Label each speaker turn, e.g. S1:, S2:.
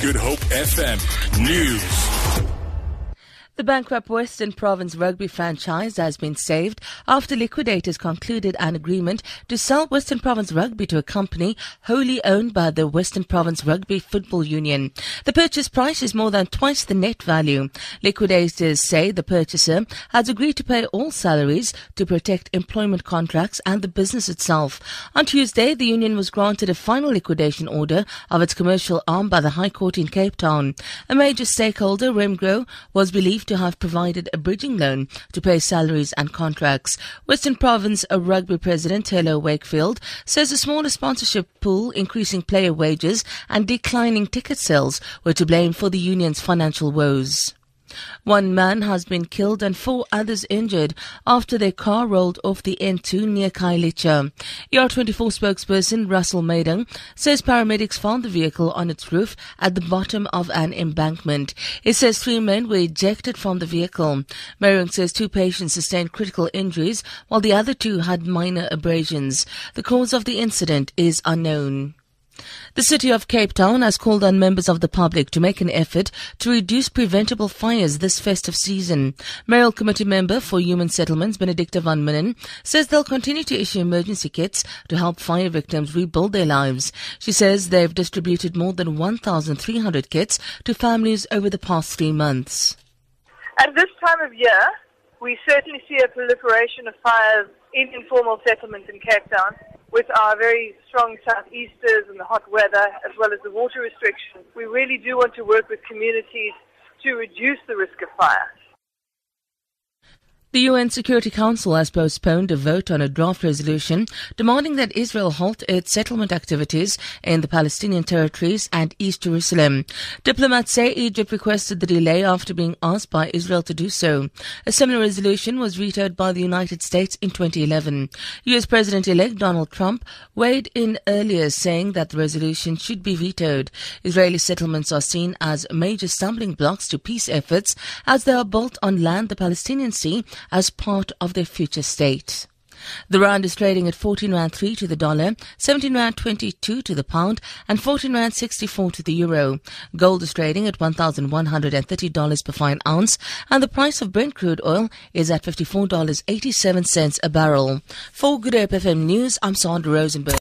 S1: Good Hope FM News.
S2: The bankrupt Western Province rugby franchise has been saved after liquidators concluded an agreement to sell Western Province Rugby to a company wholly owned by the Western Province Rugby Football Union. The purchase price is more than twice the net value. Liquidators say the purchaser has agreed to pay all salaries to protect employment contracts and the business itself. On Tuesday, the union was granted a final liquidation order of its commercial arm by the High Court in Cape Town. A major stakeholder, Remgro, was believed to have provided a bridging loan to pay salaries and contracts. Western Province Rugby President Thelo Wakefield says a smaller sponsorship pool, increasing player wages, and declining ticket sales were to blame for the union's financial woes. One man has been killed and four others injured after their car rolled off the N2 near Khayelitsha. ER24 spokesperson Russell Meiring says paramedics found the vehicle on its roof at the bottom of an embankment. He says three men were ejected from the vehicle. Meiring says two patients sustained critical injuries while the other two had minor abrasions. The cause of the incident is unknown. The city of Cape Town has called on members of the public to make an effort to reduce preventable fires this festive season. Mayoral Committee member for Human Settlements, Benedicta van Minnen, says they'll continue to issue emergency kits to help fire victims rebuild their lives. She says they've distributed more than 1,300 kits to families over the past three months.
S3: At this time of year, we certainly see a proliferation of fires in informal settlements in Cape Town with our very strong southeasters and the hot weather, as well as the water restrictions, we really do want to work with communities to reduce the risk of fire.
S2: The UN Security Council has postponed a vote on a draft resolution demanding that Israel halt its settlement activities in the Palestinian territories and East Jerusalem. Diplomats say Egypt requested the delay after being asked by Israel to do so. A similar resolution was vetoed by the United States in 2011. US President-elect Donald Trump weighed in earlier saying that the resolution should be vetoed. Israeli settlements are seen as major stumbling blocks to peace efforts as they are built on land the Palestinian Sea as part of their future state. The rand is trading at 14 rand 3 to the dollar, 17 rand 22 to the pound, and 14 rand 64 to the euro. Gold is trading at $1,130 per fine ounce, and the price of Brent crude oil is at $54.87 a barrel. For Good Hope FM News, I'm Sandra Rosenberg.